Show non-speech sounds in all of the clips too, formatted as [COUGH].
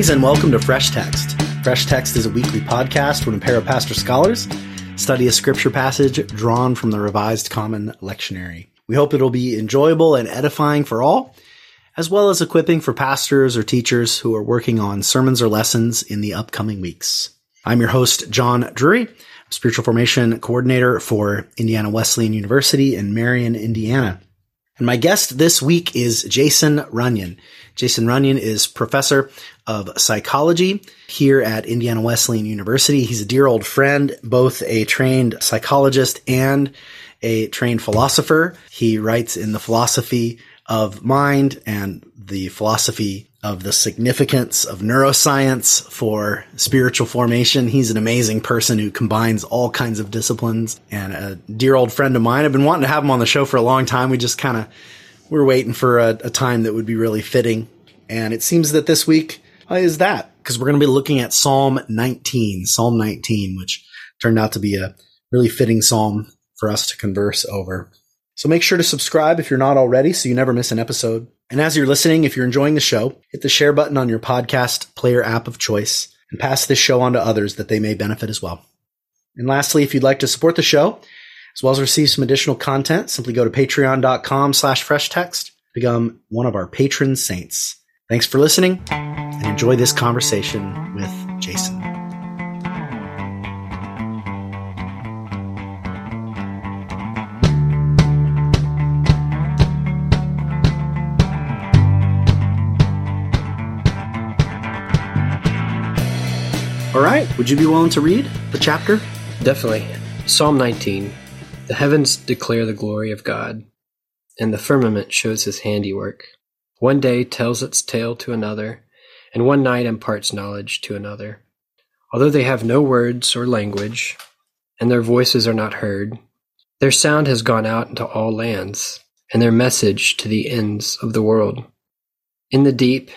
Greetings and welcome to Fresh Text. Fresh Text is a weekly podcast where a pair of pastor scholars study a scripture passage drawn from the Revised Common Lectionary. We hope it'll be enjoyable and edifying for all, as well as equipping for pastors or teachers who are working on sermons or lessons in the upcoming weeks. I'm your host, John Drury, spiritual formation coordinator for Indiana Wesleyan University in Marion, Indiana. And my guest this week is Jason Runyan. Jason Runyan is professor of psychology here at Indiana Wesleyan University. He's a dear old friend, both a trained psychologist and a trained philosopher. He writes in the philosophy of mind and the philosophy of the significance of neuroscience for spiritual formation. He's an amazing person who combines all kinds of disciplines and a dear old friend of mine. I've been wanting to have him on the show for a long time. We just kind of, we're waiting for a, a, time that would be really fitting. And it seems that this week uh, is that because we're going to be looking at Psalm 19, Psalm 19, which turned out to be a really fitting Psalm for us to converse over. So make sure to subscribe if you're not already so you never miss an episode. And as you're listening, if you're enjoying the show, hit the share button on your podcast player app of choice and pass this show on to others that they may benefit as well. And lastly, if you'd like to support the show, as well as receive some additional content, simply go to patreon.com slash fresh text, become one of our patron saints. Thanks for listening and enjoy this conversation with All right. Would you be willing to read the chapter? Definitely. Psalm 19. The heavens declare the glory of God, and the firmament shows his handiwork. One day tells its tale to another, and one night imparts knowledge to another. Although they have no words or language, and their voices are not heard, their sound has gone out into all lands, and their message to the ends of the world. In the deep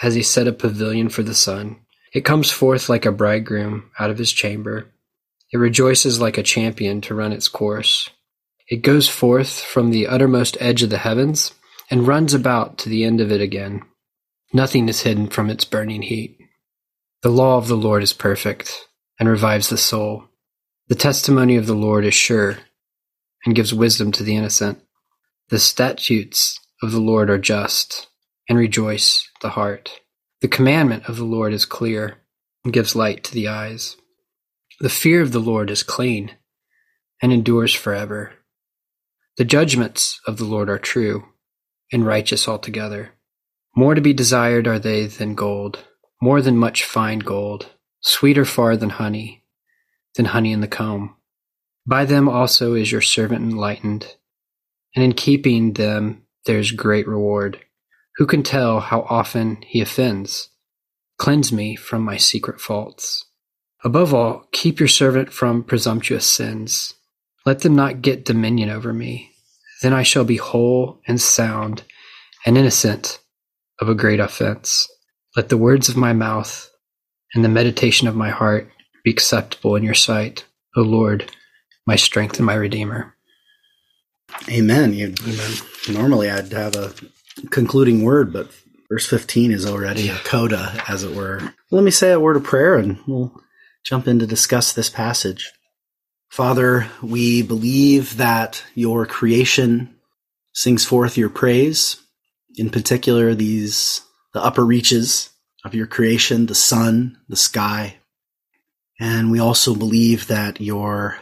has he set a pavilion for the sun it comes forth like a bridegroom out of his chamber. It rejoices like a champion to run its course. It goes forth from the uttermost edge of the heavens and runs about to the end of it again. Nothing is hidden from its burning heat. The law of the Lord is perfect and revives the soul. The testimony of the Lord is sure and gives wisdom to the innocent. The statutes of the Lord are just and rejoice the heart. The commandment of the Lord is clear and gives light to the eyes. The fear of the Lord is clean and endures forever. The judgments of the Lord are true and righteous altogether. More to be desired are they than gold, more than much fine gold, sweeter far than honey, than honey in the comb. By them also is your servant enlightened, and in keeping them there is great reward. Who can tell how often he offends? Cleanse me from my secret faults. Above all, keep your servant from presumptuous sins. Let them not get dominion over me. Then I shall be whole and sound and innocent of a great offense. Let the words of my mouth and the meditation of my heart be acceptable in your sight, O Lord, my strength and my Redeemer. Amen. You, Amen. Normally, I'd have a concluding word, but verse 15 is already a coda, as it were. Let me say a word of prayer and we'll jump in to discuss this passage. Father, we believe that your creation sings forth your praise, in particular, these, the upper reaches of your creation, the sun, the sky. And we also believe that your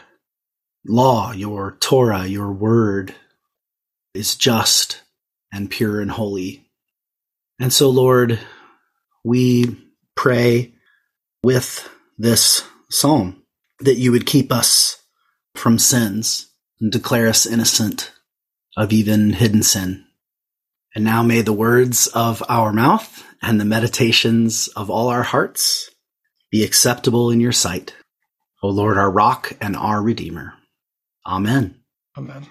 law, your Torah, your word is just and pure and holy. And so, Lord, we pray with this psalm that you would keep us from sins and declare us innocent of even hidden sin. And now may the words of our mouth and the meditations of all our hearts be acceptable in your sight. O Lord, our rock and our redeemer. Amen. Amen.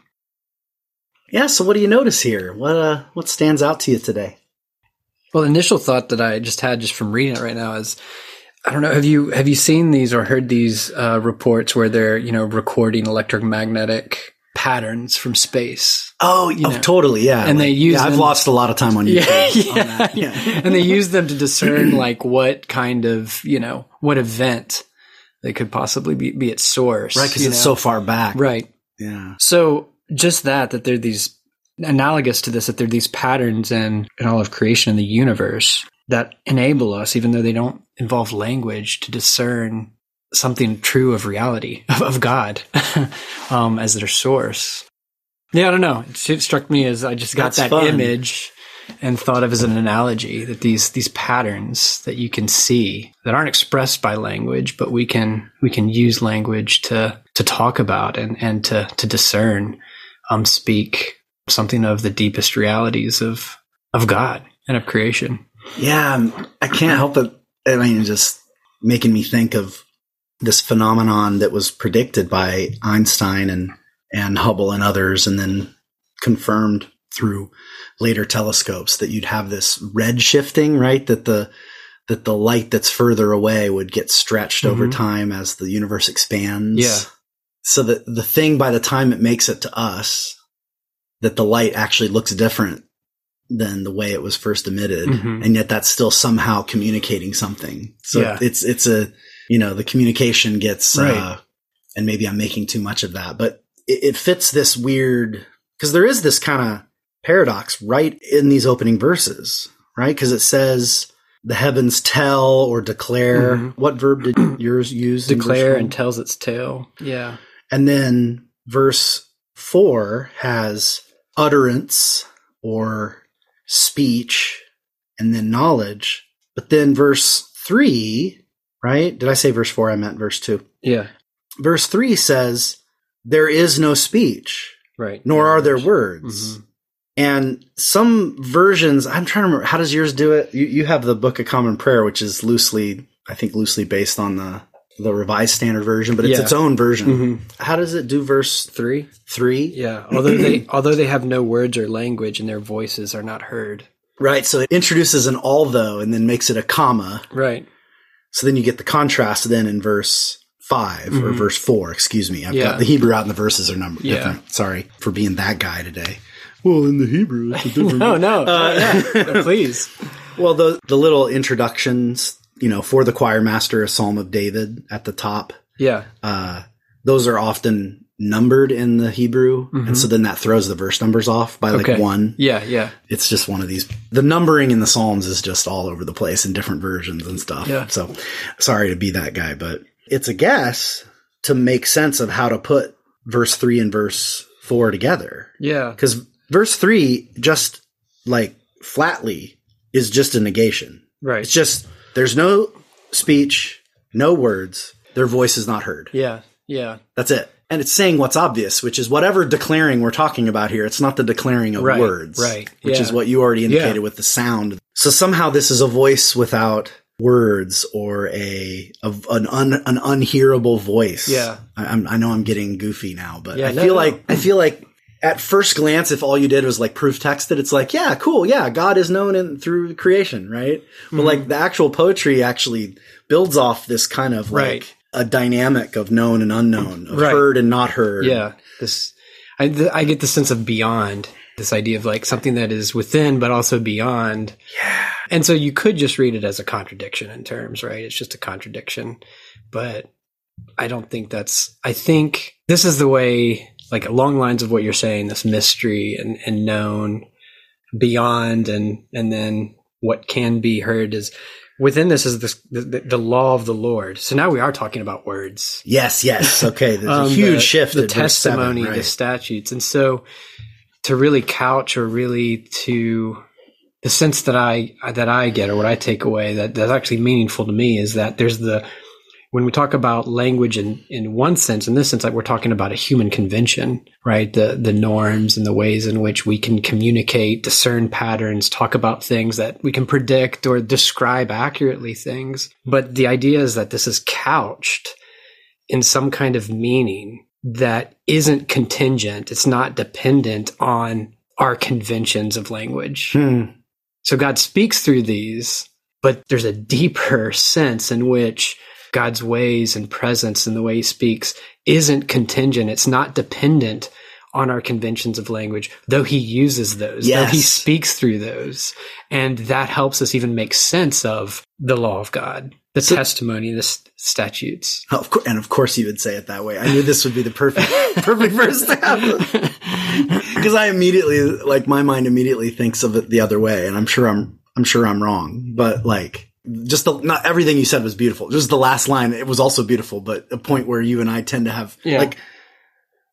Yeah. So what do you notice here? What uh, what stands out to you today? Well, the initial thought that I just had just from reading it right now is, I don't know, have you have you seen these or heard these uh, reports where they're you know recording electromagnetic patterns from space. Oh, you know. oh, totally, yeah. And they use Yeah, I've lost a lot of time on [LAUGHS] YouTube. Yeah, on that. yeah. yeah. and they use them to discern [CLEARS THROAT] like what kind of you know what event they could possibly be, be its source, Right, because it's know? so far back. right. Yeah. So just that that there are these analogous to this that there are these patterns in, in all of creation in the universe that enable us, even though they don't involve language, to discern something true of reality [LAUGHS] of, of God [LAUGHS] um, as their source. Yeah, I don't know. It, it struck me as I just got That's that fun. image and thought of as an analogy that these these patterns that you can see that aren't expressed by language, but we can we can use language to to talk about and and to to discern, um, speak something of the deepest realities of of God and of creation. Yeah, um, I can't help it. I mean, just making me think of this phenomenon that was predicted by Einstein and and Hubble and others, and then confirmed through later telescopes that you'd have this red shifting, right? That the that the light that's further away would get stretched over Mhm. time as the universe expands. Yeah. So that the thing by the time it makes it to us, that the light actually looks different than the way it was first emitted. Mhm. And yet that's still somehow communicating something. So Yeah. it's, it's a, you know, the communication gets, Right. uh, and maybe I'm making too much of that, but it, it fits this weird, cause there is this kind of paradox right in these opening verses, right? Cause it says, the heavens tell or declare. Mhm. What verb did yours use? Declare and tells its tale. Yeah. And then verse four has utterance or speech and then knowledge. But then verse three, right? Did I say verse four? I meant verse two. Yeah. Verse three says, there is no speech, Right. nor are there words. Mhm. And some versions, I'm trying to remember, how does yours do it? You, you have the Book of Common Prayer, which is loosely, I think loosely based on the, the Revised Standard Version, but it's Yeah. its own version. Mhm. How does it do verse Three. three? Yeah. Although they [CLEARS THROAT] although they have no words or language and their voices are not heard. Right. So it introduces an although and then makes it a comma. Right. So then you get the contrast then in verse 5 or Mhm. verse four, excuse me. I've Yeah. got the Hebrew out and the verses are numbered Yeah. different. Sorry for being that guy today. Well, in the Hebrew, it's a [LAUGHS] different. No, no. Uh, [LAUGHS] yeah. No, please. well, the, the little introductions, you know, for the choir master, a psalm of David at the top, Yeah. uh, those are often numbered in the Hebrew. Mhm. And so then that throws the verse numbers off by like Okay. one. Yeah. Yeah. it's just one of these. The numbering in the Psalms is just all over the place in different versions and stuff. Yeah. So sorry to be that guy, but it's a guess to make sense of how to put verse three and verse four together. Yeah. Because verse three, just like flatly, is just a negation. Right. It's just, there's no speech, no words, their voice is not heard. Yeah. Yeah. That's it. And it's saying what's obvious, which is whatever declaring we're talking about here. It's not the declaring of Right, words, right, Which yeah. is what you already indicated Yeah. with the sound. So somehow this is a voice without words or a, of an un, an unhearable voice. Yeah. I, I'm, I know I'm getting goofy now, but Yeah, I no, feel no. like I feel like at first glance, if all you did was like proof texted, it's like, yeah, cool, yeah, God is known in through creation, right? But Mm-hmm. like the actual poetry actually builds off this kind of like Right. a dynamic of known and unknown, of Right. heard and not heard. Yeah. This, I, th- I get the sense of beyond this idea of like something that is within, but also beyond. Yeah. And so you could just read it as a contradiction in terms, right? It's just a contradiction, but I don't think that's, I think this is the way, like along lines of what you're saying, this mystery and, and known beyond and, and then what can be heard is within this is this, the, the, law of the Lord. So now we are talking about words. Yes, yes. [LAUGHS] Okay. There's Um, a huge the, shift. The verse seven, testimony, the statutes, and so to really couch or really to the sense that I that I get or what I take away that that's actually meaningful to me is that there's the when we talk about language in in one sense, in this sense, like we're talking about a human convention, right? The the norms and the ways in which we can communicate, discern patterns, talk about things that we can predict or describe accurately things. But the idea is that this is couched in some kind of meaning that isn't contingent. It's not dependent on our conventions of language. Hmm. So God speaks through these, but there's a deeper [LAUGHS] sense in which God's ways and presence and the way he speaks isn't contingent. It's not dependent on our conventions of language, though he uses those, though he speaks through those. And that helps us even make sense of the law of God, the So- testimony, the s- statutes. Of course, and of course you would say it that way. I knew this would be the perfect, [LAUGHS] perfect verse to [LAUGHS] have. Because I immediately, like, my mind immediately thinks of it the other way, and I'm sure I'm, I'm sure I'm wrong. But like, just the, not everything you said was beautiful. Just the last line, it was also beautiful. But a point where you and I tend to have, Yeah. like,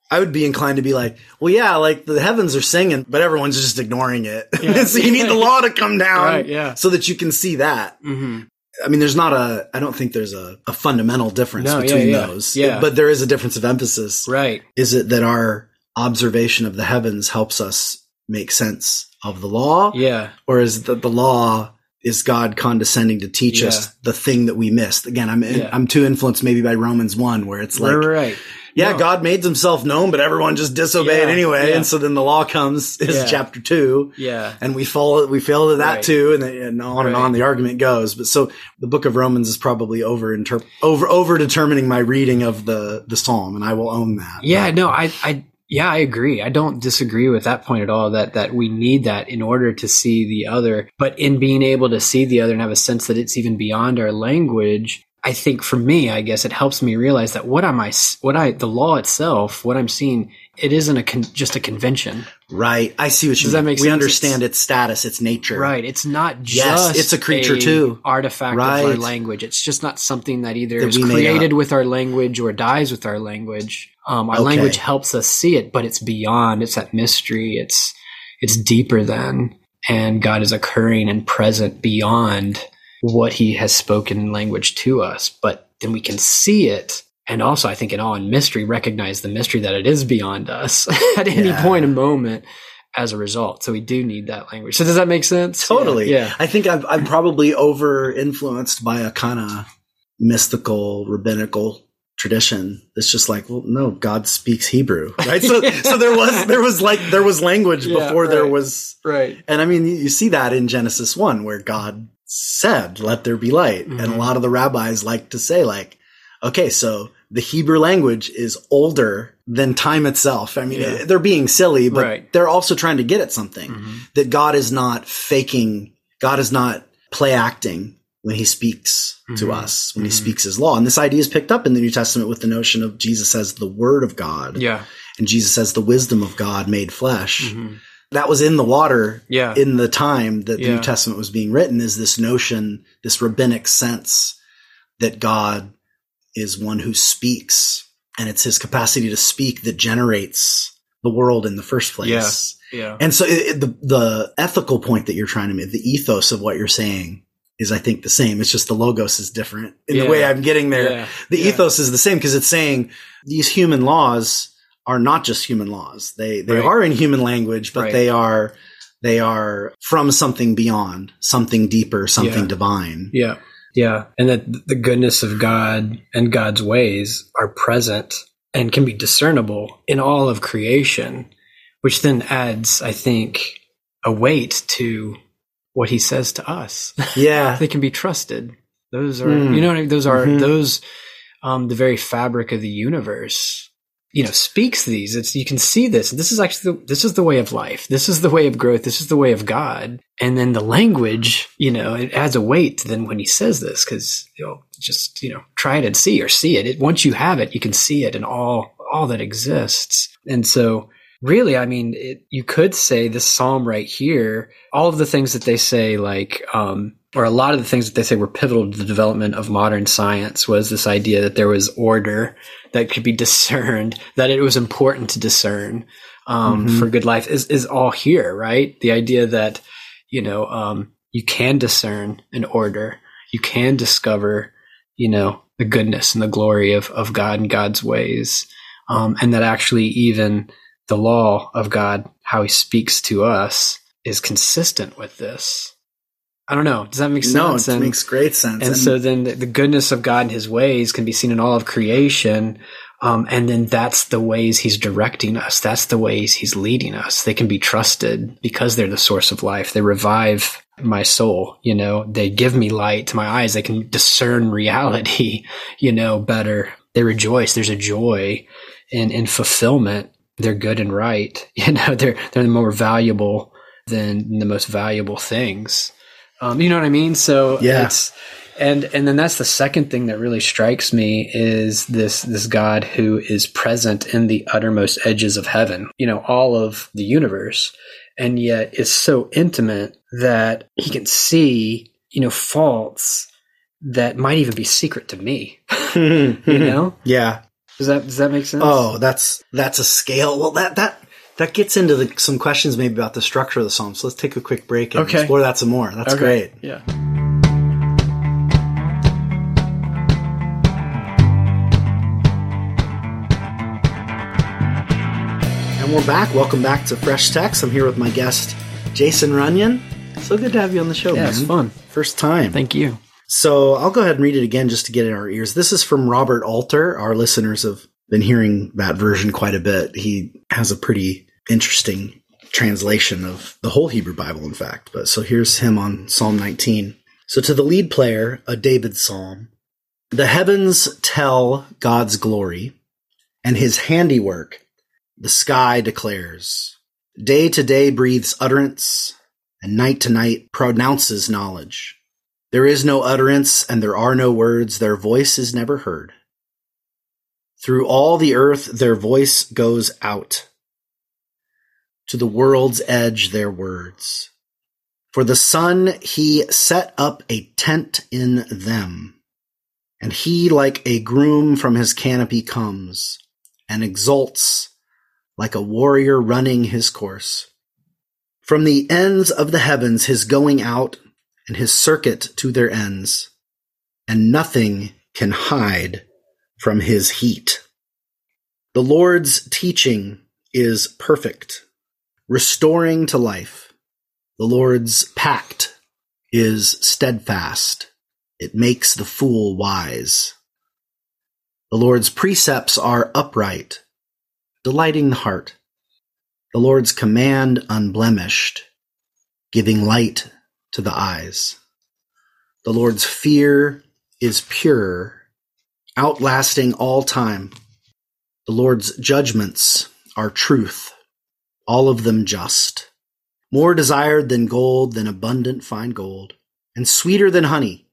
I would be inclined to be like, well, yeah, like the heavens are singing, but everyone's just ignoring it. [LAUGHS] Yeah. so you need the law to come down, Right, yeah. so that you can see that. hmm I mean, there's not a, I don't think there's a, a fundamental difference No, yeah, between yeah. those. Yeah. But there is a difference of emphasis. Right. Is it that our observation of the heavens helps us make sense of the law? Yeah. Or is that the law is God condescending to teach Yeah. us the thing that we missed? Again, I'm, Yeah. I'm too influenced maybe by Romans 1 where it's like, right, right. yeah, No. God made himself known, but everyone just disobeyed Yeah, anyway. And so then the law comes is chapter two Yeah. and we fall we fail to that Right. too and, and on and on the argument goes but so the book of romans is probably over interp- over over determining my reading of the the psalm and i will own that Yeah, no, I, I, yeah, I agree. I don't disagree with that point at all. That that we need that in order to see the other. But in being able to see the other and have a sense that it's even beyond our language, I think for me, I guess it helps me realize that what am I, what I, the law itself, what I'm seeing, it isn't a con- just a convention, right i see what you Does that mean make we sense? understand its status its nature right? It's not just Yes, it's a creature too. artifact of our language. It's just not something that either That is we created with our language or dies with our language. Um, our Okay. language helps us see it, but it's beyond. It's that mystery. It's it's deeper than, and God is occurring and present beyond what He has spoken in language to us. But then we can see it. And also, I think in awe and mystery, recognize the mystery that it is beyond us [LAUGHS] at any Yeah. point in moment as a result. So we do need that language. So does that make sense? totally Yeah. i think i've i'm probably over influenced by a kind of mystical rabbinical tradition it's just like well no god speaks hebrew [LAUGHS] right so so there was there was like there was language Yeah, before there was Right. And I mean, you you see that in Genesis 1 where God said, let there be light. And a Mhm. lot of the rabbis like to say like, okay, so the Hebrew language is older than time itself. I mean, Yeah. they're being silly, but Right. they're also trying to get at something Mhm. that God is not faking. God is not play acting when he speaks to Mhm. us, when he Mhm. speaks his law. And this idea is picked up in the New Testament with the notion of Jesus as the word of God Yeah. and Jesus as the wisdom of God made flesh. Mhm. That was in the water Yeah. in the time that the Yeah. New Testament was being written is this notion, this rabbinic sense that God is one who speaks and it's his capacity to speak that generates the world in the first place. yeah. yeah. And so it, the, the ethical point that you're trying to make, the ethos of what you're saying is, I think, the same. It's just the logos is different in Yeah. the way I'm getting there. Yeah. The Yeah. ethos is the same because it's saying these human laws are not just human laws. They they Right. are in human language, but Right. they are they are from something beyond, something deeper, something divine. Yeah. Yeah. And that the goodness of God and God's ways are present and can be discernible in all of creation, which then adds, I think, a weight to what he says to us. [LAUGHS] Yeah. they can be trusted. Those are, Mm. you know, I mean? those are Mhm. those, um, the very fabric of the universe, you know, speaks these. It's you can see this. This is actually the, this is the way of life. This is the way of growth. This is the way of God. And then the language, you know, it adds a weight then when he says this because you'll just you know try it and see or see it. it. Once you have it, you can see it in all all that exists. And so. Really, I mean, it, you could say this psalm right here, all of the things that they say, like, um, or a lot of the things that they say were pivotal to the development of modern science was this idea that there was order that could be [LAUGHS] discerned, that it was important to discern um, Mhm. for good life is, is all here, right? The idea that, you know, um, you can discern an order, you can discover, you know, the goodness and the glory of, of God and God's ways. Um, and that actually even the law of God, how he speaks to us is consistent with this. I don't know. Does that make sense? No, it And- makes great sense. and so then the, the goodness of God and his ways can be seen in all of creation. Um, and then that's the ways he's directing us. That's the ways he's leading us. They can be trusted because they're the source of life. They revive my soul. You know, they give me light to my eyes. They can discern reality, [LAUGHS] you know, better. They rejoice. There's a joy in, in fulfillment they're good and right. [LAUGHS] You know, they're they're more valuable than the most valuable things. Um, you know what I mean? So Yeah. it's and and then that's the second thing that really strikes me is this this God who is present in the uttermost edges of heaven, you know, all of the universe, and yet is so intimate that he can see, you know, faults that might even be secret to me. [LAUGHS] you know? Yeah. Does that does that make sense? Oh, that's that's a scale. Well, that that that gets into the, some questions maybe about the structure of the psalm. So let's take a quick break and Okay. explore that some more. That's great. Yeah. And we're back. Welcome back to Fresh Text. I'm here with my guest, Jason Runyan. So good to have you on the show, Yeah, man. it's fun. First time. Thank you. So I'll go ahead and read it again just to get in our ears. This is from Robert Alter. Our listeners have been hearing that version quite a bit. He has a pretty interesting translation of the whole Hebrew Bible, in fact. But so here's him on Psalm 19. So to the lead player, a David psalm. The heavens tell God's glory, and his handiwork the sky declares. Day to day breathes utterance, and night to night pronounces knowledge. There is no utterance, and there are no words. Their voice is never heard. Through all the earth, their voice goes out. To the world's edge, their words. For the sun, he set up a tent in them. And he, like a groom from his canopy, comes and exults like a warrior running his course. From the ends of the heavens, his going out and his circuit to their ends, and nothing can hide from his heat. The Lord's teaching is perfect, restoring to life. The Lord's pact is steadfast. It makes the fool wise. The Lord's precepts are upright, delighting the heart. The Lord's command unblemished, giving light to the eyes. The Lord's fear is pure, outlasting all time. The Lord's judgments are truth, all of them just, more desired than gold, than abundant fine gold, and sweeter than honey,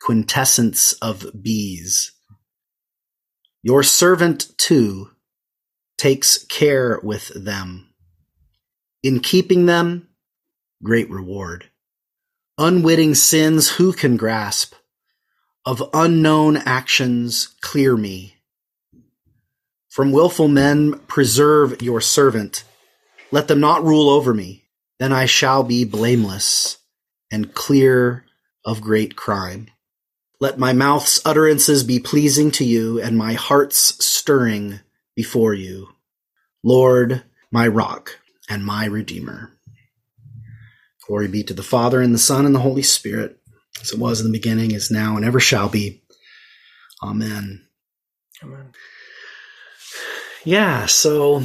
quintessence of bees. Your servant too takes care with them. In keeping them, great reward. Unwitting sins who can grasp? Of unknown actions clear me. From willful men preserve your servant. Let them not rule over me. Then I shall be blameless and clear of great crime. Let my mouth's utterances be pleasing to you and my heart's stirring before you. Lord, my rock and my redeemer. Glory be to the Father and the Son and the Holy Spirit, as it was in the beginning, is now, and ever shall be. Amen. Amen. Yeah, so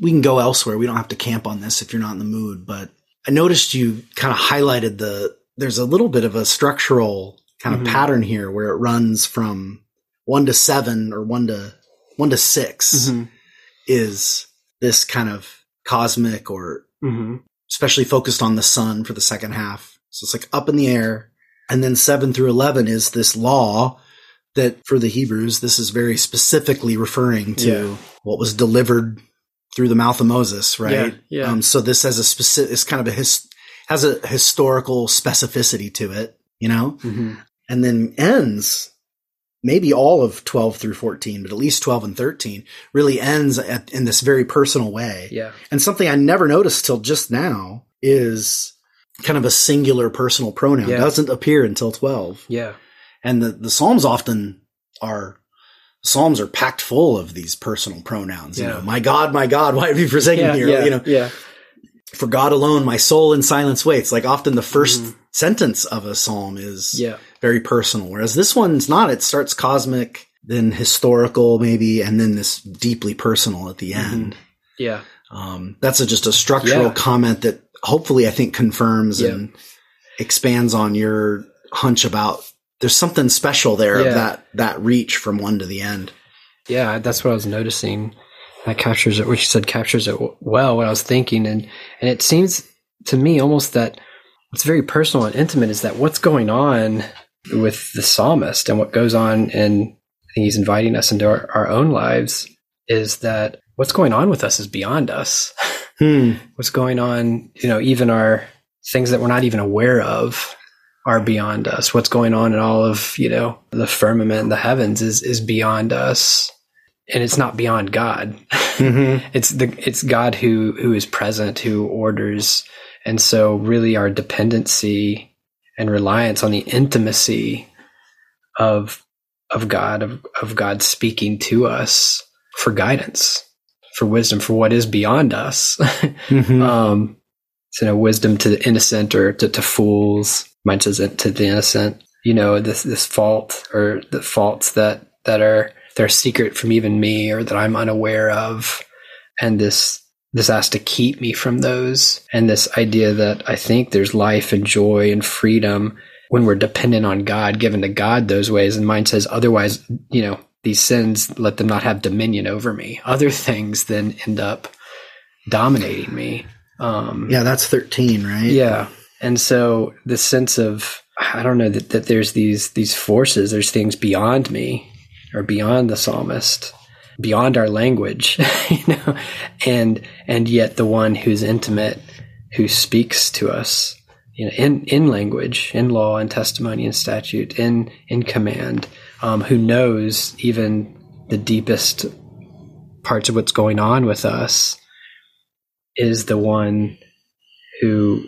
we can go elsewhere. We don't have to camp on this if you're not in the mood, but I noticed you kind of highlighted the there's a little bit of a structural kind of Mhm. pattern here where it runs from 1 to 7 or 1 to 1 to 6 Mm-hmm. is this kind of cosmic or Mm-hmm. especially focused on the sun for the second half. So it's like up in the air. And then 7 through 11 is this law that for the Hebrews, this is very specifically referring to Yeah. what was delivered through the mouth of Moses, right? Yeah, yeah. Um, so this has a specific, it's kind of a his, has a historical specificity to it, you know? Mm-hmm. and then ends maybe all of 12 through 14 but at least 12 and 13 really ends at, in this very personal way Yeah. and something i never noticed till just now is kind of a singular personal pronoun Yeah. doesn't appear until 12 Yeah. and the, the psalms often are psalms are packed full of these personal pronouns you know my god my god why have you forsaken Yeah. me or, yeah. you know yeah. for god alone my soul in silence waits like often the 1st Mhm. sentence of a psalm is Yeah. very personal. Whereas this one's not. It starts cosmic, then historical, maybe, and then this deeply personal at the end. Yeah. Um, that's a, just a structural Yeah. comment that hopefully I think confirms Yeah. and expands on your hunch about there's something special there Yeah. of that that reach from one to the end. Yeah. That's what I was noticing that captures it. What you said captures it well. What I was thinking, and and it seems to me almost that what's very personal and intimate is that what's going on with the psalmist and what goes on, and he's inviting us into our, our own lives is that what's going on with us is beyond us. Hmm. [LAUGHS] what's going on, you know, even our things that we're not even aware of are beyond us. What's going on in all of, you know, the firmament and the heavens is is beyond us. And it's not beyond God. Mm-hmm. [LAUGHS] it's the it's God who who is present, who orders. And so really our dependency and reliance on the intimacy of of God, of, of God speaking to us for guidance, for wisdom, for what is beyond us. [LAUGHS] Mhm. um, so, you know, wisdom to the innocent or to, to fools. Mine says it to the innocent. You know, this this fault or the faults that that are they're secret from even me or that I'm unaware of, and this this has to keep me from those. And this idea that I think there's life and joy and freedom when we're dependent on God, given to God those ways. And mine says otherwise, you know, these sins let them not have dominion over me. Other things then end up dominating me. Um, yeah, that's 13, right? yeah. And so the sense of I don't know that, that there's these these forces, there's things beyond me or beyond the psalmist, beyond our language, [LAUGHS] you know, and and yet the one who's intimate, who speaks to us, you know, in in language, in law and testimony and statute, in in command, um, who knows even the deepest parts of what's going on with us, is the one who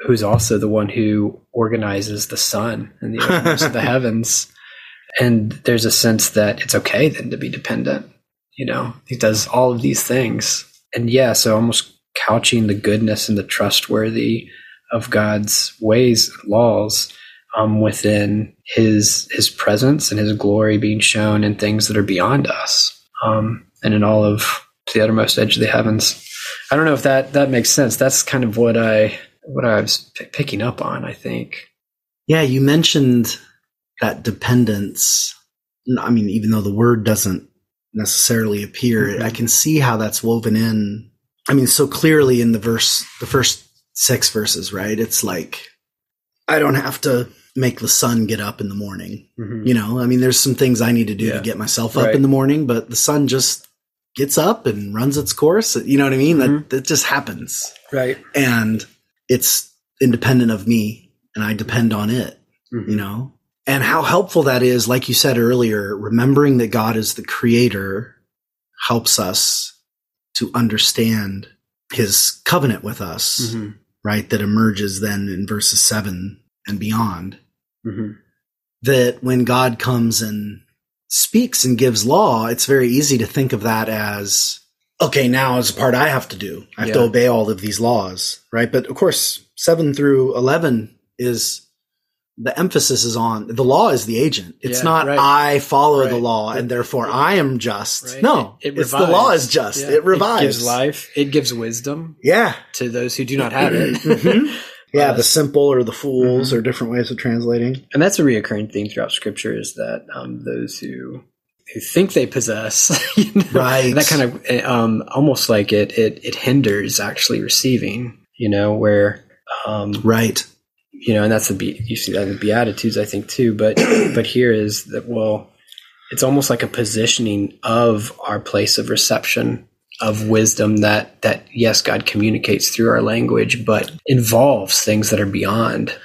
who's also the one who organizes the sun and the elements of the [LAUGHS] heavens. And there's a sense that it's okay then to be dependent. You know, he does all of these things. And yeah, so almost couching the goodness and the trustworthy of God's ways, laws, um, within his his presence and his glory being shown in things that are beyond us, um, and in all of the uttermost edge of the heavens. I don't know if that that makes sense. That's kind of what I what I was p- picking up on. I think. Yeah, you mentioned that dependence. I mean, even though the word doesn't necessarily appear, Mhm. I can see how that's woven in. I mean, so clearly in the verse, the first six verses, right? It's like, I don't have to make the sun get up in the morning. You know, I mean, there's some things I need to do Yeah. to get myself up Right. in the morning, but the sun just gets up and runs its course. You know what I mean? Mhm. That, that just happens. Right. And it's independent of me and I depend on it Mhm. you know and how helpful that is like you said earlier remembering that god is the creator helps us to understand his covenant with us Mhm. right that emerges then in verses 7 and beyond Mhm. that when god comes and speaks and gives law it's very easy to think of that as okay now is the part i have to do i have to obey all of these laws right but of course 7 through 11 is the emphasis is on the law is the agent. It's Yeah, not right. I follow the Right. law and therefore I am just. Right. No, It- it it's the law is just. Yeah. It revives. gives life. It gives wisdom Yeah. to those who do not have it. Mhm. [LAUGHS] Yeah, Uh, the simple or the fools Mhm. are different ways of translating. and that's a reoccurring theme throughout Scripture is that um, those who who think they possess, [LAUGHS] you know, Right. that kind of um, almost like it it it hinders actually receiving. You know, where um, Right. you know, and that's the be- you see that in the Beatitudes, I think too. But [CLEARS THROAT] but here is that well, it's almost like a positioning of our place of reception of wisdom that that yes, God communicates through our language, but involves things that are beyond,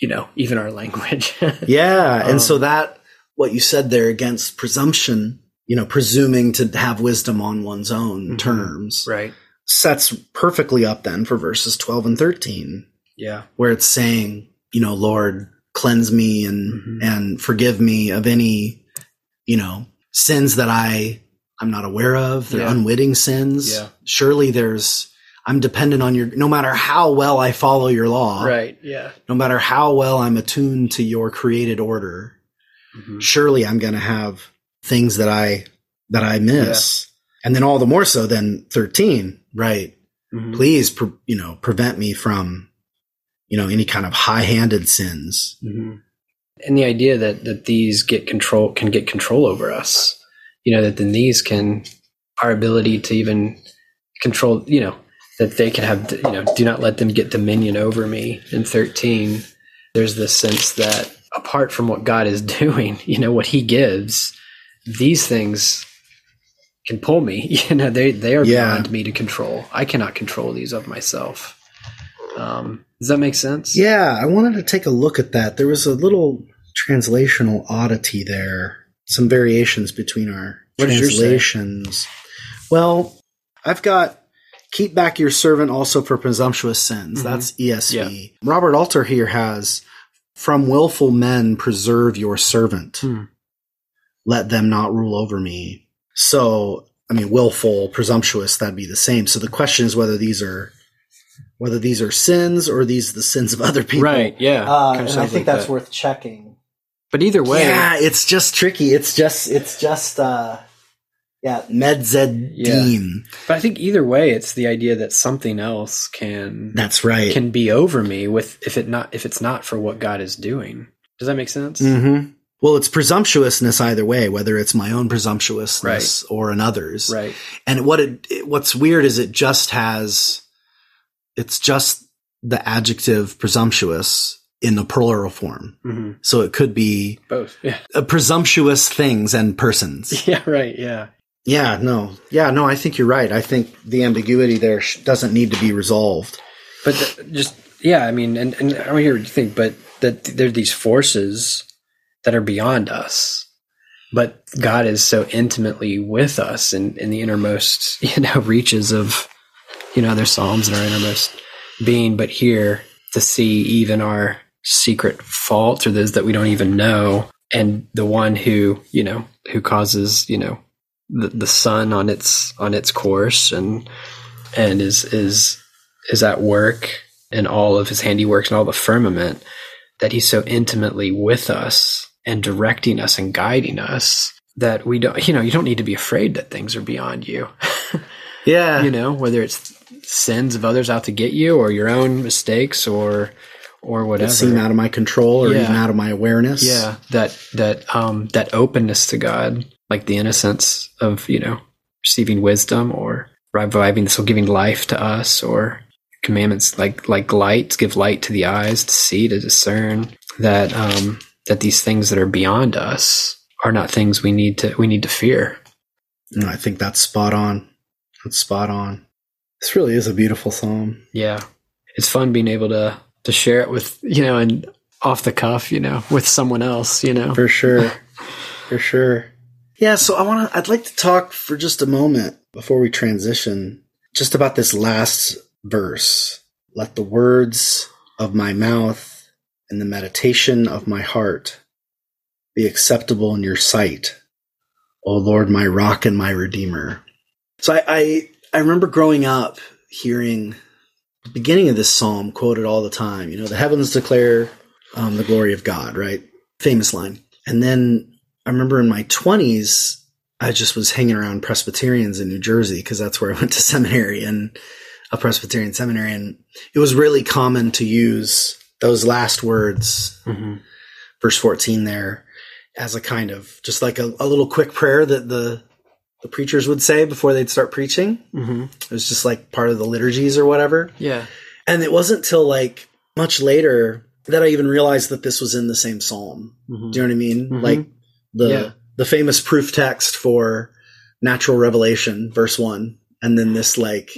you know, even our language. [LAUGHS] Yeah. Um, and so that, what you said there against presumption, you know, presuming to have wisdom on one's own Mhm. terms, right? sets perfectly up then for verses 12 and 13. Yeah. where it's saying, you know, Lord, cleanse me and Mhm. and forgive me of any, you know, sins that I I'm not aware of. They're Yeah. unwitting sins. Yeah. Surely there's I'm dependent on your no matter how well I follow your law, Right. Yeah. no matter how well I'm attuned to your created order, Mhm. surely I'm going to have things that I that I miss. And then all the more so than 13, right? Mhm. Please, pre- you know, prevent me from, you know, any kind of high-handed sins. Mhm. And the idea that that these get control can get control over us, you know, that then these can our ability to even control, you know, that they can have, you know, do not let them get dominion over me. In 13, there's this sense that apart from what God is [LAUGHS] doing, you know, what he gives, these things can pull me. [LAUGHS] You know, they, they are Yeah. beyond me to control. I cannot control these of myself. Um, does that make sense? Yeah, I wanted to take a look at that. There was a little translational oddity there, some variations between our What does yours say? translations. Well, I've got keep back your servant also for presumptuous sins. Mhm. That's ESV. Robert Alter here has from willful men preserve your servant. Hmm. Let them not rule over me. So, I mean, willful, presumptuous, that'd be the same. So the question is whether these are whether these are sins or these the sins of other people. Right. Yeah. Uh, and I think like that's that. worth checking. But either way, Yeah, it's just tricky. It's just it's just uh yeah, medzedim. but I think either way, it's the idea that something else can That's right. can be over me with if it not if it's not for what God is doing. Does that make sense? hmm Well, it's presumptuousness either way, whether it's my own presumptuousness or another's. Right. And what it, what's weird is it just has, it's just the adjective presumptuous in the plural form. hmm So it could be Both. Yeah. presumptuous things and persons. [LAUGHS] Yeah. Right. Yeah. Yeah, no. Yeah, no, I think you're right. I think the ambiguity there doesn't need to be resolved. But th- just yeah, I mean, and, and I don't hear what you think, but that there are these forces that are beyond us, but God is so intimately with us in, in the innermost, [LAUGHS] you know, reaches of, you know, other psalms in our innermost being, but here to see even our secret faults or those that we don't even know, and the one who, you know, who causes, you know, the, the sun on its on its course and and is is is at work in all of his handiworks and all the firmament that he's so intimately with us and directing us and guiding us that we don't you know you don't need to be afraid that things are beyond you [LAUGHS] Yeah. you know whether it's sins of others out to get you or your own mistakes or or whatever seem out of my control or Yeah. even out of my awareness. yeah that that um that openness to god like the innocence of you know receiving wisdom or reviving so giving life to us or commandments like like light give light to the eyes to see to discern that um that these things that are beyond us are not things we need to we need to fear No, I think that's spot on. That's spot on. This really is a beautiful psalm. yeah it's fun being able to to share it with you know and off the cuff you know with someone else you know For sure. [LAUGHS] for sure. Yeah, so I want to I'd like to talk for just a moment before we transition just about this last verse. Let the words of my mouth and the meditation of my heart be acceptable in your sight. O Lord, my rock and my redeemer. So I, I, I remember growing up hearing the beginning of this psalm quoted all the time. You know, the heavens declare um, the glory of God, right? Famous line. And then I remember in my 20s, I just was hanging around Presbyterians in New Jersey because that's where I went to seminary and a Presbyterian seminary. And it was really common to use those last words, Mhm. verse 14 there, as a kind of just like a, a little quick prayer that the, the preachers would say before they'd start preaching. Mhm. It was just like part of the liturgies or whatever. yeah And it wasn't till like much later that I even realized that this was in the same psalm. Mhm. Do you know what I mean? Mhm. Like the Yeah. the famous proof text for natural revelation, verse one, and then this like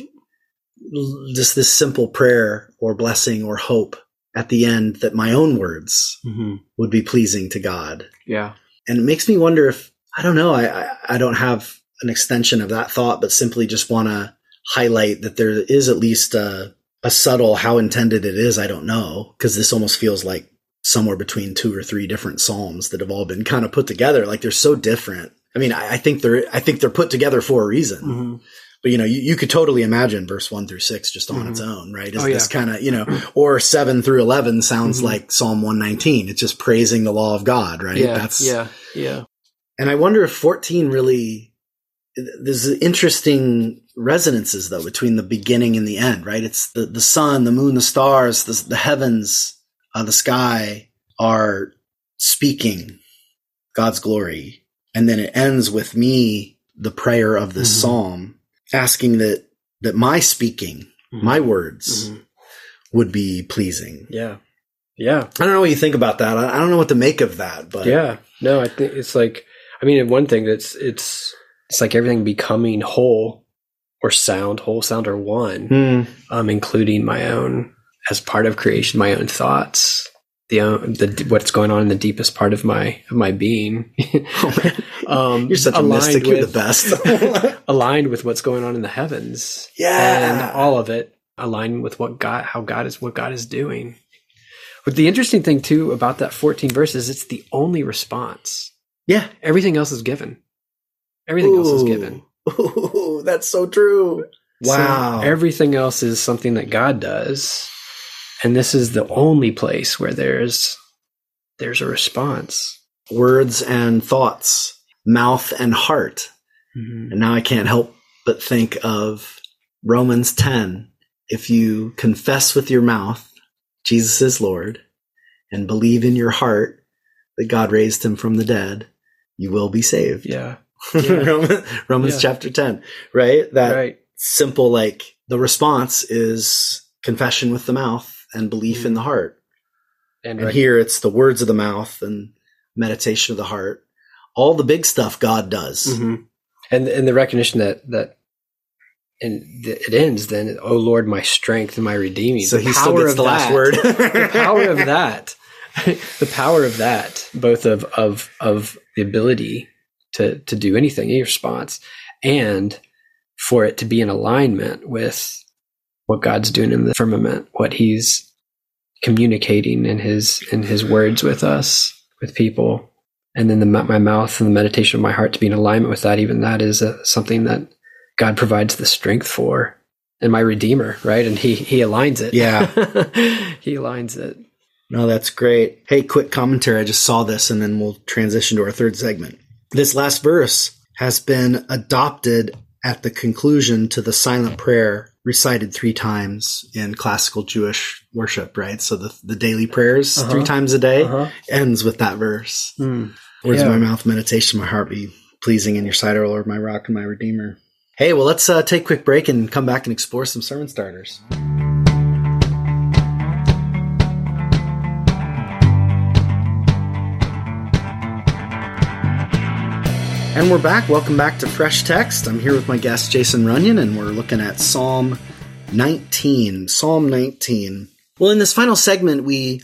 just this simple prayer or blessing or hope at the end that my own words Mhm. would be pleasing to God. yeah And it makes me wonder if I don't know. I I, I don't have an extension of that thought, but simply just want to highlight that there is at least a, a subtle how intended it is. I don't know because this almost feels like somewhere between two or three different psalms that have all been kind of put together. Like they're so different. I mean, I, I think they're I think they're put together for a reason. Mhm. But you know, you, you could totally imagine verse one through six just on its own, right? Is Oh, this yeah. kind of you know, [CLEARS THROAT] or seven through eleven sounds Mhm. like Psalm one nineteen. It's just praising the law of God, right? yeah That's yeah yeah and I wonder if 14 really, there's interesting resonances though between the beginning and the end, right? It's the, the sun, the moon, the stars, the, the heavens, the sky are speaking God's glory. And then it ends with me the prayer of this Mhm. psalm, asking that that my speaking, my words, Mhm. would be pleasing. Yeah. Yeah. I don't know what you think about that. I I don't know what to make of that, but Yeah. No, I think it's like, I mean, one thing that's, it's, it's like everything becoming whole or sound, whole sound or one, Hmm. um, including my own, as part of creation, my own thoughts, the, the, what's going on in the deepest part of my, of my being. [LAUGHS] [LAUGHS] um, You're such a aligned mystic. You're the with- best. [LAUGHS] aligned with what's going on in the heavens. Yeah. And all of it aligned with what God, how God is, what God is doing. But the interesting thing too about that 14 verses, it's the only response. yeah. Everything else is given. Everything else is given. Ooh, that's so true. Wow. So everything else is something that God does. And this is the only place where there's there's a response. Words and thoughts, mouth and heart. Mhm. And now I can't help but think of Romans 10. If you confess with your mouth Jesus is Lord and believe in your heart that God raised him from the dead, you will be saved. Yeah. [LAUGHS] Yeah. Romans, Romans Yeah. chapter 10, right? That right. simple, like the response is confession with the mouth and belief in Mm. the heart. And, And rec- here it's the words of the mouth and meditation of the heart. All the big stuff God does. Mhm. and and the recognition that that and it ends then, oh Lord, my strength and my redeeming. So The he still gets the last word. the [LAUGHS] power of that [LAUGHS] the power of that both of of of the ability to to do anything any response and for it to be in alignment with what god's doing in the firmament what he's communicating in his in his words with us with people and then the my mouth and the meditation of my heart to be in alignment with that even that is uh, something that god provides the strength for and my redeemer right and he he aligns it Yeah. [LAUGHS] he aligns it No, that's great. Hey, quick commentary. I just saw this and then we'll transition to our third segment. This last verse has been adopted at the conclusion to the silent prayer recited three times in classical Jewish worship, right? So the, the daily prayers Uh-huh. three times a day Uh-huh. ends with that verse. Hmm. Words Yeah. of my mouth, meditation, my heart be pleasing in your sight, O Lord, my rock and my redeemer. Hey, well, let's uh, take a quick break and come back and explore some sermon starters. And we're back. Welcome back to Fresh Text. I'm here with my guest, Jason Runyan, and we're looking at Psalm 19. Psalm 19. Well, in this final segment, we,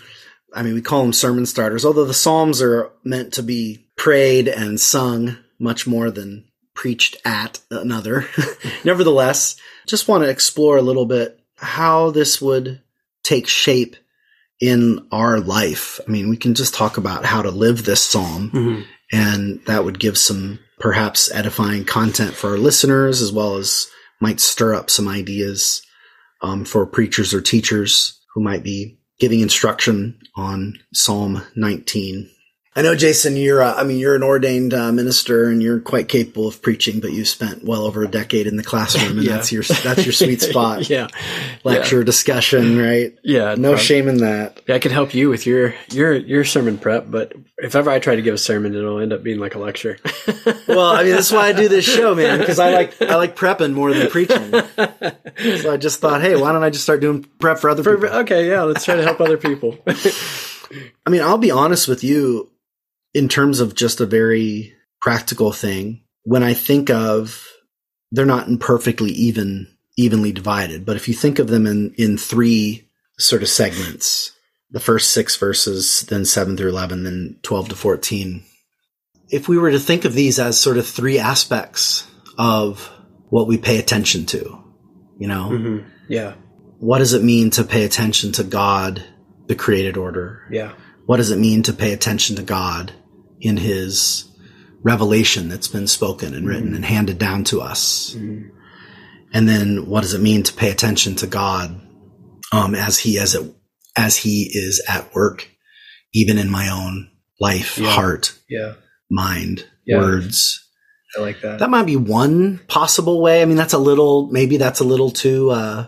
I mean, we call them sermon starters, although the Psalms are meant to be prayed and sung much more than preached at another. [LAUGHS] Nevertheless, just want to explore a little bit how this would take shape in our life. I mean, we can just talk about how to live this psalm Mhm. and that would give some perhaps edifying content for our listeners as well as might stir up some ideas um, for preachers or teachers who might be giving instruction on psalm 19 i know jason you're uh, i mean you're an ordained uh, minister and you're quite capable of preaching but you've spent well over a decade in the classroom and [LAUGHS] Yeah. that's your that's your sweet [LAUGHS] spot yeah. lecture discussion right Yeah. no shame in that Yeah, I could help you with your your your sermon prep, but if ever I try to give a sermon, it'll end up being like a lecture. [LAUGHS] well i mean that's why i do this show man because i like i like prepping more than preaching So I just thought, hey, why don't I just start doing prep for other people? okay, yeah, let's try to help other people. I mean, I'll be honest with you in terms of just a very practical thing. When I think of, they're not perfectly even, evenly divided, but if you think of them in, in three sort of segments, the first six verses, then seven through 11, then 12 to 14. If we were to think of these as sort of three aspects of what we pay attention to, you know, Mhm. Yeah, what does it mean to pay attention to God, the created order? yeah, What does it mean to pay attention to God in his revelation that's been spoken and written and handed down to us? Mhm. And then what does it mean to pay attention to God um, as he as it as he is at work, even in my own life, Yeah. heart, yeah. mind, Yeah. words. I like that. That might be one possible way. I mean, that's a little, maybe that's a little too, uh,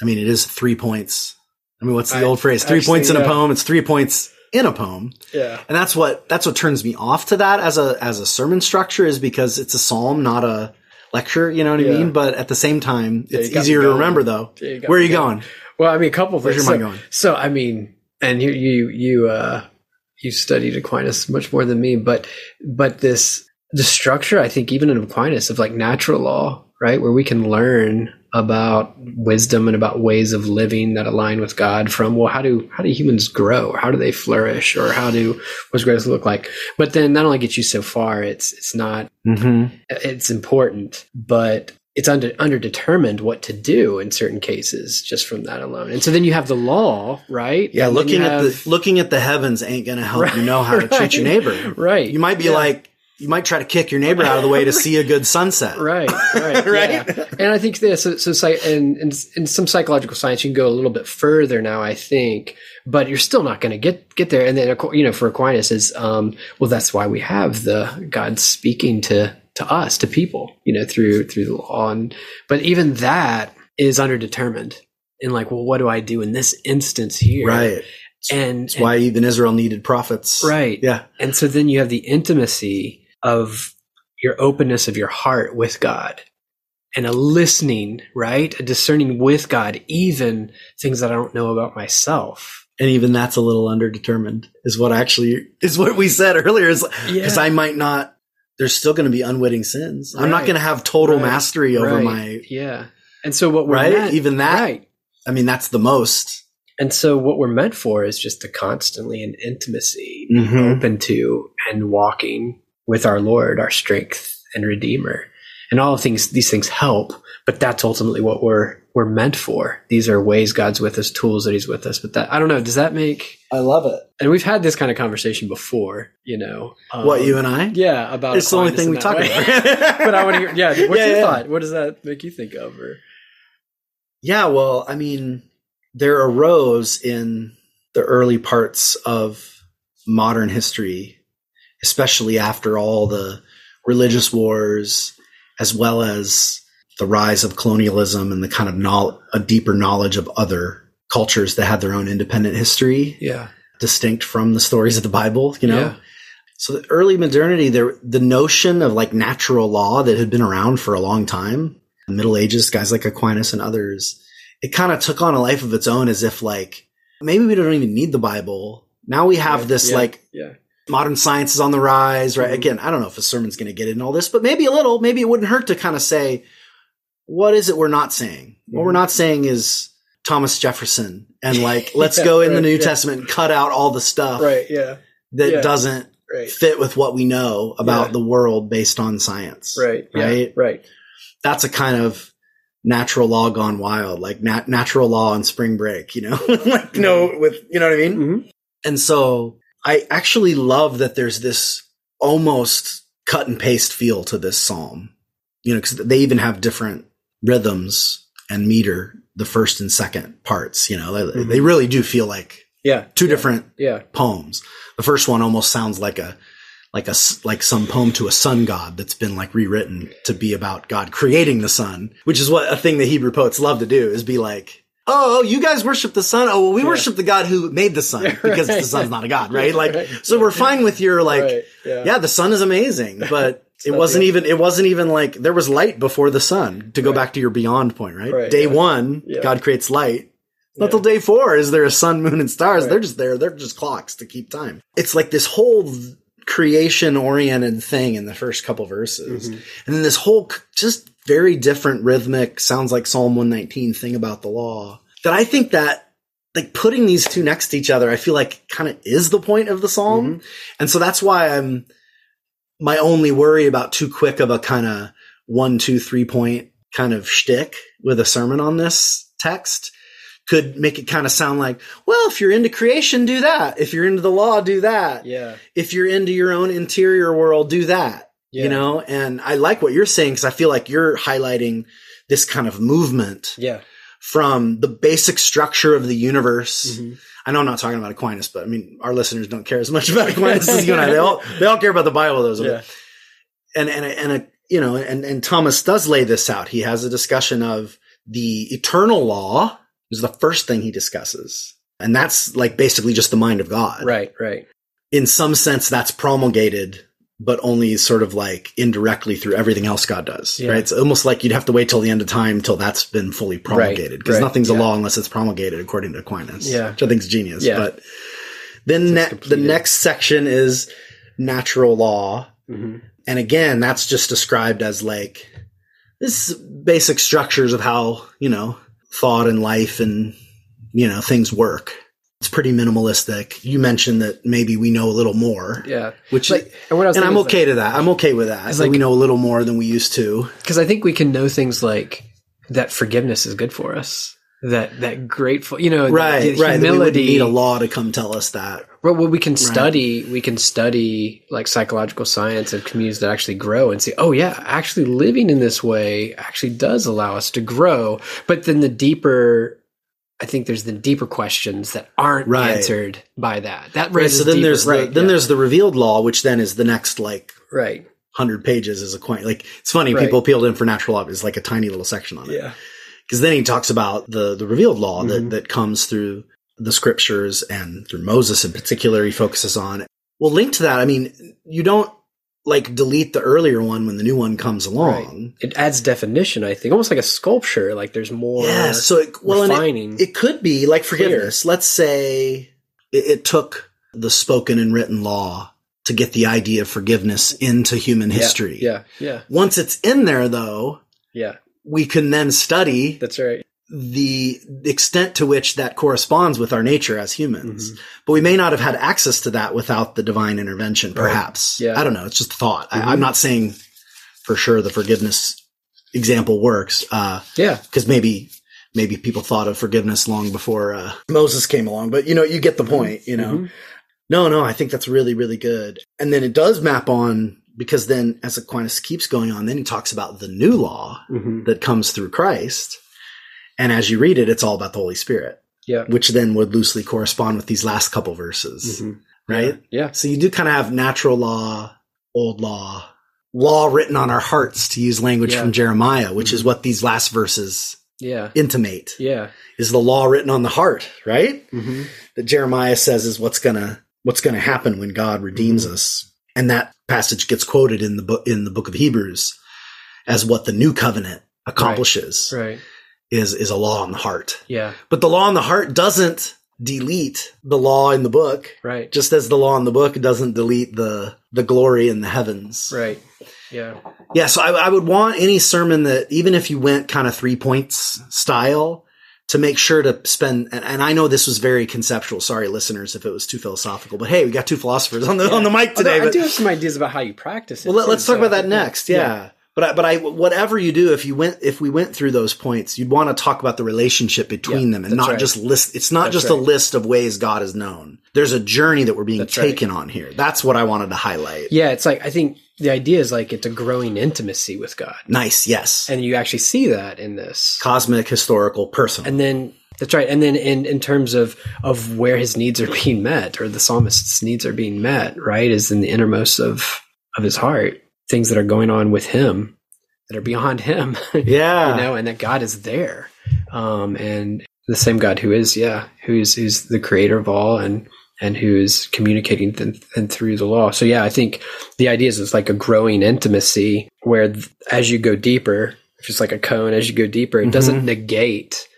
I mean, it is three points. I mean, what's the I- old phrase? Three points in a poem. It's three points in a poem. Yeah. And that's what that's what turns me off to that as a as a sermon structure is because it's a psalm, not a lecture. You know what I mean? But at the same time, it's me easier to remember though. Yeah, Where are you going. going? Well, I mean, a couple of Where's things. your so, mind going? so, I mean, and you, you, you, uh, you studied Aquinas much more than me, but, but this, the structure, I think, even in Aquinas of like natural law, right, where we can learn about wisdom and about ways of living that align with God from, well, how do, how do humans grow? How do they flourish? Or how do, what's growth look like? But then not only gets you so far, it's, it's not, Mm-hmm. it's important, but it's under underdetermined what to do in certain cases just from that alone. And so then you have the law, right? Yeah, And looking you at the looking at the heavens ain't gonna help you know how to treat your [LAUGHS] neighbor. right. You might be Yeah. like you might try to kick your neighbor out of the way to [LAUGHS] see a good sunset. right, right, [LAUGHS] Right? yeah. And I think this, so, so and, and in some psychological science, you can go a little bit further now. I think, but you're still not going to get get there. And then, you know, for Aquinas, is um, well, that's why we have the God speaking to to us, to people, you know, through through the law. And but even that is underdetermined. In like, well, what do I do in this instance here? Right. and That's why even Israel needed prophets. Right. Yeah. And so then you have the intimacy of your openness of your heart with God and a listening, right? A discerning with God, even things that I don't know about myself. And even that's a little underdetermined is what actually is what we said earlier is because Yeah. I might not there's still going to be unwitting sins. I'm not going to have total Right. mastery over Right. my Yeah. And so what we're right? meant, even that right. I mean that's the most. And so what we're meant for is just to constantly in intimacy, Mhm. open to and walking with our Lord, our strength and Redeemer. And all things these things help, but that's ultimately what we're we're meant for. These are ways God's with us, tools that He's with us. But that I don't know, does that make I love it. and we've had this kind of conversation before, you know. um, what you and I? Yeah, about It's the only thing we talk way. about. [LAUGHS] but I want to hear yeah, what's [LAUGHS] Yeah, your yeah. thought? What does that make you think of? Or Yeah, well, I mean, there arose in the early parts of modern history, especially after all the religious wars, as well as the rise of colonialism and the kind of knowl- a deeper knowledge of other cultures that had their own independent history, yeah. distinct from the stories of the Bible, you know? Yeah. So the early modernity, there, the notion of like natural law that had been around for a long time, the Middle Ages, guys like Aquinas and others, it kind of took on a life of its own as if like, maybe we don't even need the Bible. Now we have this yeah, like yeah. Modern science is on the rise, right? Mhm. Again, I don't know if a sermon's going to get in all this, but maybe a little, maybe it wouldn't hurt to kind of say, what is it we're not saying? What we're Mhm. not saying is Thomas Jefferson and like, [LAUGHS] let's Yeah, go in the New yeah. Testament and cut out all the stuff Right, yeah. that Yeah. doesn't Right. fit with what we know about the world based on science. Right. Right? Right. That's a kind of natural law gone wild, like nat- natural law on spring break, you know, [LAUGHS] like no, with, you know what I mean? Mm-hmm. And so I actually love that there's this almost cut and paste feel to this psalm, you know, cause they even have different rhythms and meter, the first and second parts, you know, they, Mhm. they really do feel like Yeah. two different Yeah. poems. The first one almost sounds like a like a like some poem to a sun god that's been like rewritten to be about God creating the sun, which is what a thing that Hebrew poets love to do is be like, "Oh, you guys worship the sun. Oh, well, we Yeah. worship the God who made the sun [LAUGHS] because the sun's not a god, right? [LAUGHS] Like, Right. so we're fine with your like, Right. Yeah. yeah, the sun is amazing, [LAUGHS] but it wasn't even it wasn't even like there was light before the sun. To go Right. back to your beyond point, right? Right, Day yeah. one. God creates light. Not till day four is there a sun, moon, and stars. Right. They're just there. They're just clocks to keep time. It's like this whole creation oriented thing in the first couple verses. Mhm. And then this whole just very different rhythmic, sounds like Psalm 119 thing about the law that I think that like putting these two next to each other, I feel like kind of is the point of the Psalm. Mm-hmm. And so that's why I'm my only worry about too quick of a kind of one, two, three point kind of shtick with a sermon on this text could make it kind of sound like, well, if you're into creation, do that. If you're into the law, do that. Yeah. If you're into your own interior world, do that. Yeah. You know, and I like what you're saying because I feel like you're highlighting this kind of movement Yeah. from the basic structure of the universe. Mhm. I know I'm not talking about Aquinas, but I mean, our listeners don't care as much about Aquinas as you and I. They all, they all care about the Bible, those Yeah. and and and a, you know, and and Thomas does lay this out. He has a discussion of the eternal law is the first thing he discusses, And that's like basically just the mind of God. Right, right. In some sense, that's promulgated, but only sort of like indirectly through everything else God does. Yeah. Right. It's almost like you'd have to wait till the end of time till that's been fully promulgated because right, nothing's a law unless it's promulgated according to Aquinas. Yeah. Which I think is genius. Yeah. But then ne- the next section is natural law. hmm And again, that's just described as like this basic structures of how, you know, thought and life and, you know, things work. It's pretty minimalistic. You mentioned that maybe we know a little more, Yeah. which, Like, and and i'm okay to that. I'm okay with that. It's like- we know a little more than we used to. because I think we can know things like that forgiveness is good for us. That that grateful, you know, Right, the right. That we humility. need a law to come tell us that. Well, well, we can study, we can study like psychological science of communities that actually grow and see. oh yeah, actually living in this way actually does allow us to grow. But then the deeper, I think there's the deeper questions that aren't Right. answered by that. That Right. raises So then deeper- there's the, then yeah, there's the revealed law, which then is the next like right, hundred pages is a coin. Like it's funny. Right. People peeled in for natural law. is like a tiny little section on it. yeah, because then he talks about the the revealed law Mhm. that that comes through the scriptures and through Moses in particular. He focuses on. Well, linked to that, I mean, you don't like delete the earlier one when the new one comes along. it adds definition. I think almost like a sculpture. Like there's more. Yeah, so it, well, and it- refining. it, could be like forgiveness. Let's say it, it took the spoken and written law to get the idea of forgiveness into human Yeah, history. Yeah, yeah, Once it's in there, though, yeah. we can then study That's right. The extent to which that corresponds with our nature as humans. But we may not have had access to that without the divine intervention, perhaps. Yeah. I don't know. It's just a thought. Mhm. I, I'm not saying for sure the forgiveness example works, uh, Yeah, cause maybe, maybe people thought of forgiveness long before, uh, Moses came along, but you know, you get the point, you know? Mhm. No, no, I think that's really, really good. And then it does map on because then as Aquinas keeps going on, then he talks about the new law Mhm. that comes through Christ. And as you read it, it's all about the Holy Spirit, yeah, which then would loosely correspond with these last couple verses, Mhm. right? Yeah, So you do kind of have natural law, old law, law written on our hearts to use language Yeah. from Jeremiah, which is Mhm. what these last verses yeah, intimate yeah. is the law written on the heart, right? hmm That Jeremiah says is what's gonna, what's gonna happen when God redeems Mm-hmm. us. And that passage gets quoted in the book, in the book of Hebrews as what the new covenant accomplishes Right. Is, is a law on the heart. Yeah. But the law in the heart doesn't delete the law in the book, Right. just as the law in the book doesn't delete the the glory in the heavens. Right. Yeah. Yeah, so I, I would want any sermon that even if you went kind of three points style, to make sure to spend. And, and I know this was very conceptual. Sorry, listeners, if it was too philosophical. But hey, we got two philosophers on the on the mic today. Although I but- do have some ideas about how you practice it. well, let, us talk so- about that next. Yeah. But I, but I, whatever you do, if you went, if we went through those points, you'd want to talk about the relationship between Yeah, them and not right. just list. It's not That's just a list of ways God is known. There's a journey that we're being That's right. taken on here. That's what I wanted to highlight. Yeah, it's like I think the idea is like it's a growing intimacy with God, Nice. Yes. and you actually see that in this. Cosmic, historical, personal. And then that's right. And then in in terms of of where his needs are being met, or the psalmist's needs are being met, right, is in the innermost of of his heart, things that are going on with him that are beyond him. [LAUGHS] yeah. you know, and that God is there. Um, and the same God who is, yeah, who's, who's the creator of all and, and who's communicating th- and through the law. So yeah, I think the idea is it's like a growing intimacy where th- as you go deeper, if it's like a cone, as you go deeper, it doesn't negate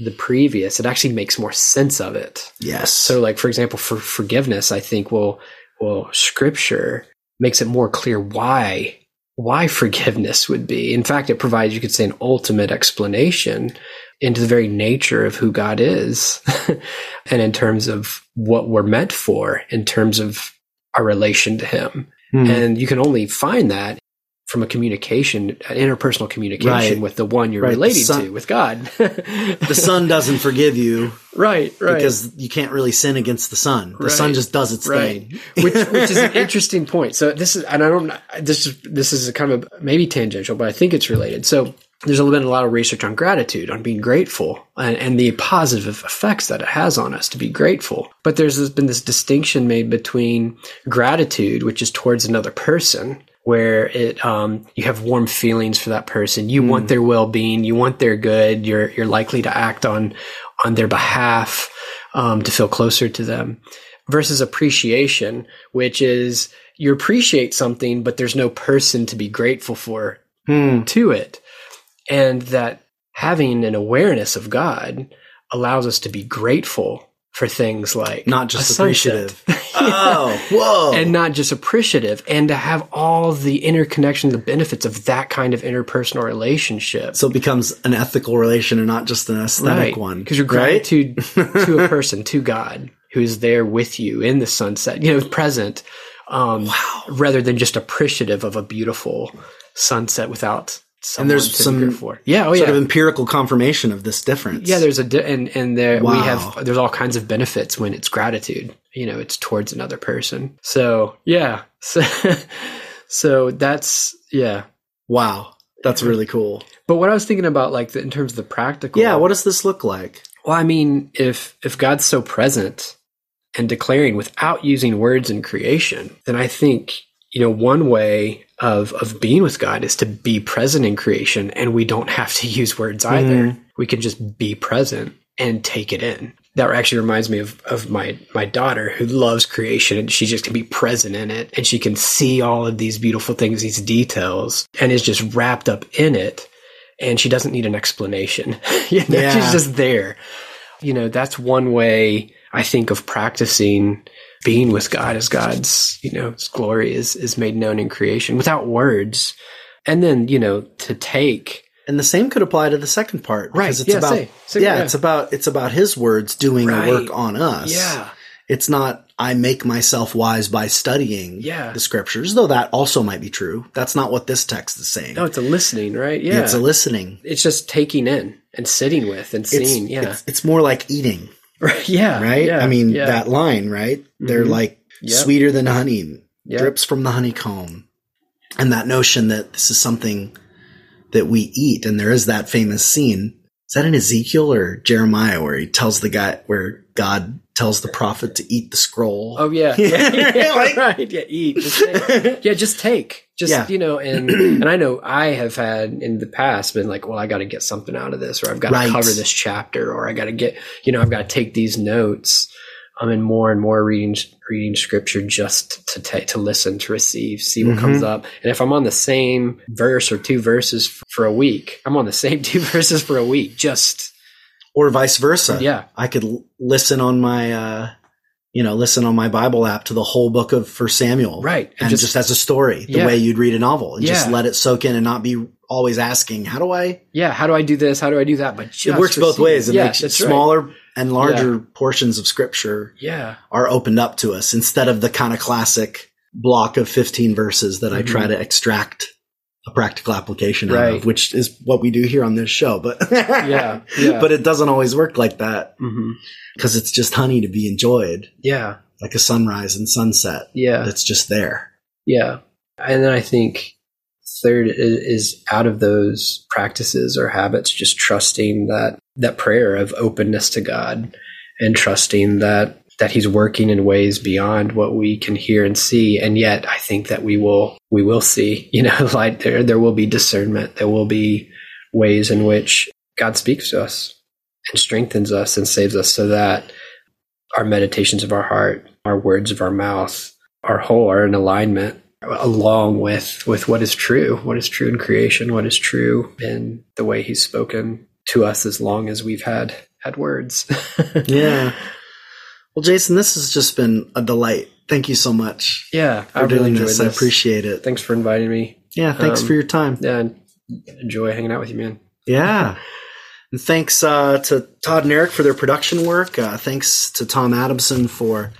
the previous. It actually makes more sense of it. yes. So like, for example, for forgiveness, I think, well, well, scripture makes it more clear why why forgiveness would be. In fact, it provides, you could say, an ultimate explanation into the very nature of who God is [LAUGHS] and in terms of what we're meant for, in terms of our relation to Him. Hmm. And you can only find that from a communication, an interpersonal communication Right. with the one you're Right. Son- to, with God. [LAUGHS] the son doesn't forgive you right, right. because you can't really sin against the sun. The sun Right. just does its right thing. [LAUGHS] which which is an [LAUGHS] interesting point so this is and i don't this is this is a kind of maybe tangential but i think it's related so there's been a lot of research on gratitude on being grateful and, and the positive effects that it has on us to be grateful but there's been this distinction made between gratitude which is towards another person where it um, you have warm feelings for that person you want their well-being you want their good you're you're likely to act on on their behalf um, to feel closer to them, versus appreciation, which is you appreciate something, but there's no person to be grateful for Hmm. to it. And that having an awareness of God allows us to be grateful for things like Not just appreciative. [LAUGHS] Oh, whoa. and not just appreciative and to have all the interconnection the benefits of that kind of interpersonal relationship so it becomes an ethical relation and not just an aesthetic one. because you're right? gratitude to a [LAUGHS] person to god who's there with you in the sunset you know present um rather than just appreciative of a beautiful sunset without someone there's some for. yeah oh Sort yeah of empirical confirmation of this difference. yeah there's a di- and and there we have there's all kinds of benefits when it's gratitude you know it's towards another person so yeah [LAUGHS] so so that's yeah wow. That's really cool. but what i was thinking about like the, in terms of the practical Yeah, what does this look like? well i mean if if god's so present and declaring without using words in creation then i think you know one way of of being with god is to be present in creation and we don't have to [LAUGHS] use words either. Mm-hmm. We can just be present and take it in. That actually reminds me of, of my my daughter who loves creation and she just can be present in it and she can see all of these beautiful things these details and is just wrapped up in it and she doesn't need an explanation. [LAUGHS] You know, Yeah. she's just there. You know that's one way i think of practicing being with god as god's you know his glory is is made known in creation without words and then you know to take And the same could apply to the second part. Right. Because it's Yeah, about say- say- yeah, yeah. it's about it's about his words doing Right. work on us. yeah It's not I make myself wise by studying Yeah. the scriptures, though that also might be true. That's not what this text is saying. no it's a listening right yeah It's a listening. it's just taking in and sitting with and It's, seeing yeah it's it's more like eating, right [LAUGHS] yeah right? yeah, I mean yeah, that line, right? They're Mhm. like Yep. sweeter than honey, Yep. drips from the honeycomb. And that notion that this is something that we eat, and there is that famous scene. Is that in Ezekiel or Jeremiah where he tells the guy where God tells the prophet to eat the scroll? Oh yeah, [LAUGHS] yeah, yeah, Like- [LAUGHS] right. Yeah, eat. Just take. [LAUGHS] yeah, just take. Just Yeah. you know, and [CLEARS THROAT] and I know I have had in the past been like, well, I got to get something out of this, or I've got to Right. cover this chapter, or I got to get, you know, I've got to take these notes. I'm in more and more reading reading scripture just to take to listen to receive, see what Mhm. comes up, and if I'm on the same verse or two verses for a week, I'm on the same two verses for a week. Just or vice versa. yeah, I could l- listen on my, uh, you know, listen on my Bible app to the whole book of First Samuel, right, and just, as a story, the Yeah. way you'd read a novel, and just let it soak in and not be always asking, "How do I?" yeah. How do I do this? How do I do that? But it works both ways. It yeah, makes that's right. smaller and larger portions of Scripture Yeah. are opened up to us instead of the kind of classic block of fifteen verses that I try to extract a practical application Mm-hmm. Right. of, which is what we do here on this show. But [LAUGHS] Yeah. Yeah. but it doesn't always work like that because it's just honey to be enjoyed, Yeah. like a sunrise and sunset. Yeah. That's just there. Yeah. And then I think third is out of those practices or habits, just trusting that, that prayer of openness to God and trusting that, that he's working in ways beyond what we can hear and see. And yet I think that we will, we will see, [LAUGHS] you know, like there, there will be discernment. There will be ways in which God speaks to us and strengthens us and saves us so that our meditations of our heart, our words of our mouth, our whole are in alignment along with with what is true, what is true in creation, what is true in the way he's spoken to us as long as we've had had words. [LAUGHS] Yeah. Well, Jason, this has just been a delight. Thank you so much yeah, for I really doing this. this. I appreciate it. Thanks for inviting me. Yeah, thanks Um, for your time. Yeah, enjoy hanging out with you, man. Yeah. And thanks uh, to Todd and Eric for their production work. Uh, thanks to Tom Adamson for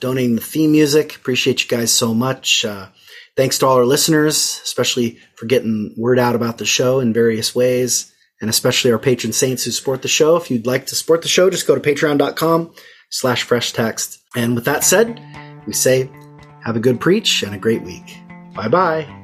donating the theme music. Appreciate you guys so much. Uh, thanks to all our listeners, especially for getting word out about the show in various ways, and especially our patron saints who support the show. If you'd like to support the show, just go to patreon.com slash fresh text. And with that said, we say have a good preach and a great week. Bye bye.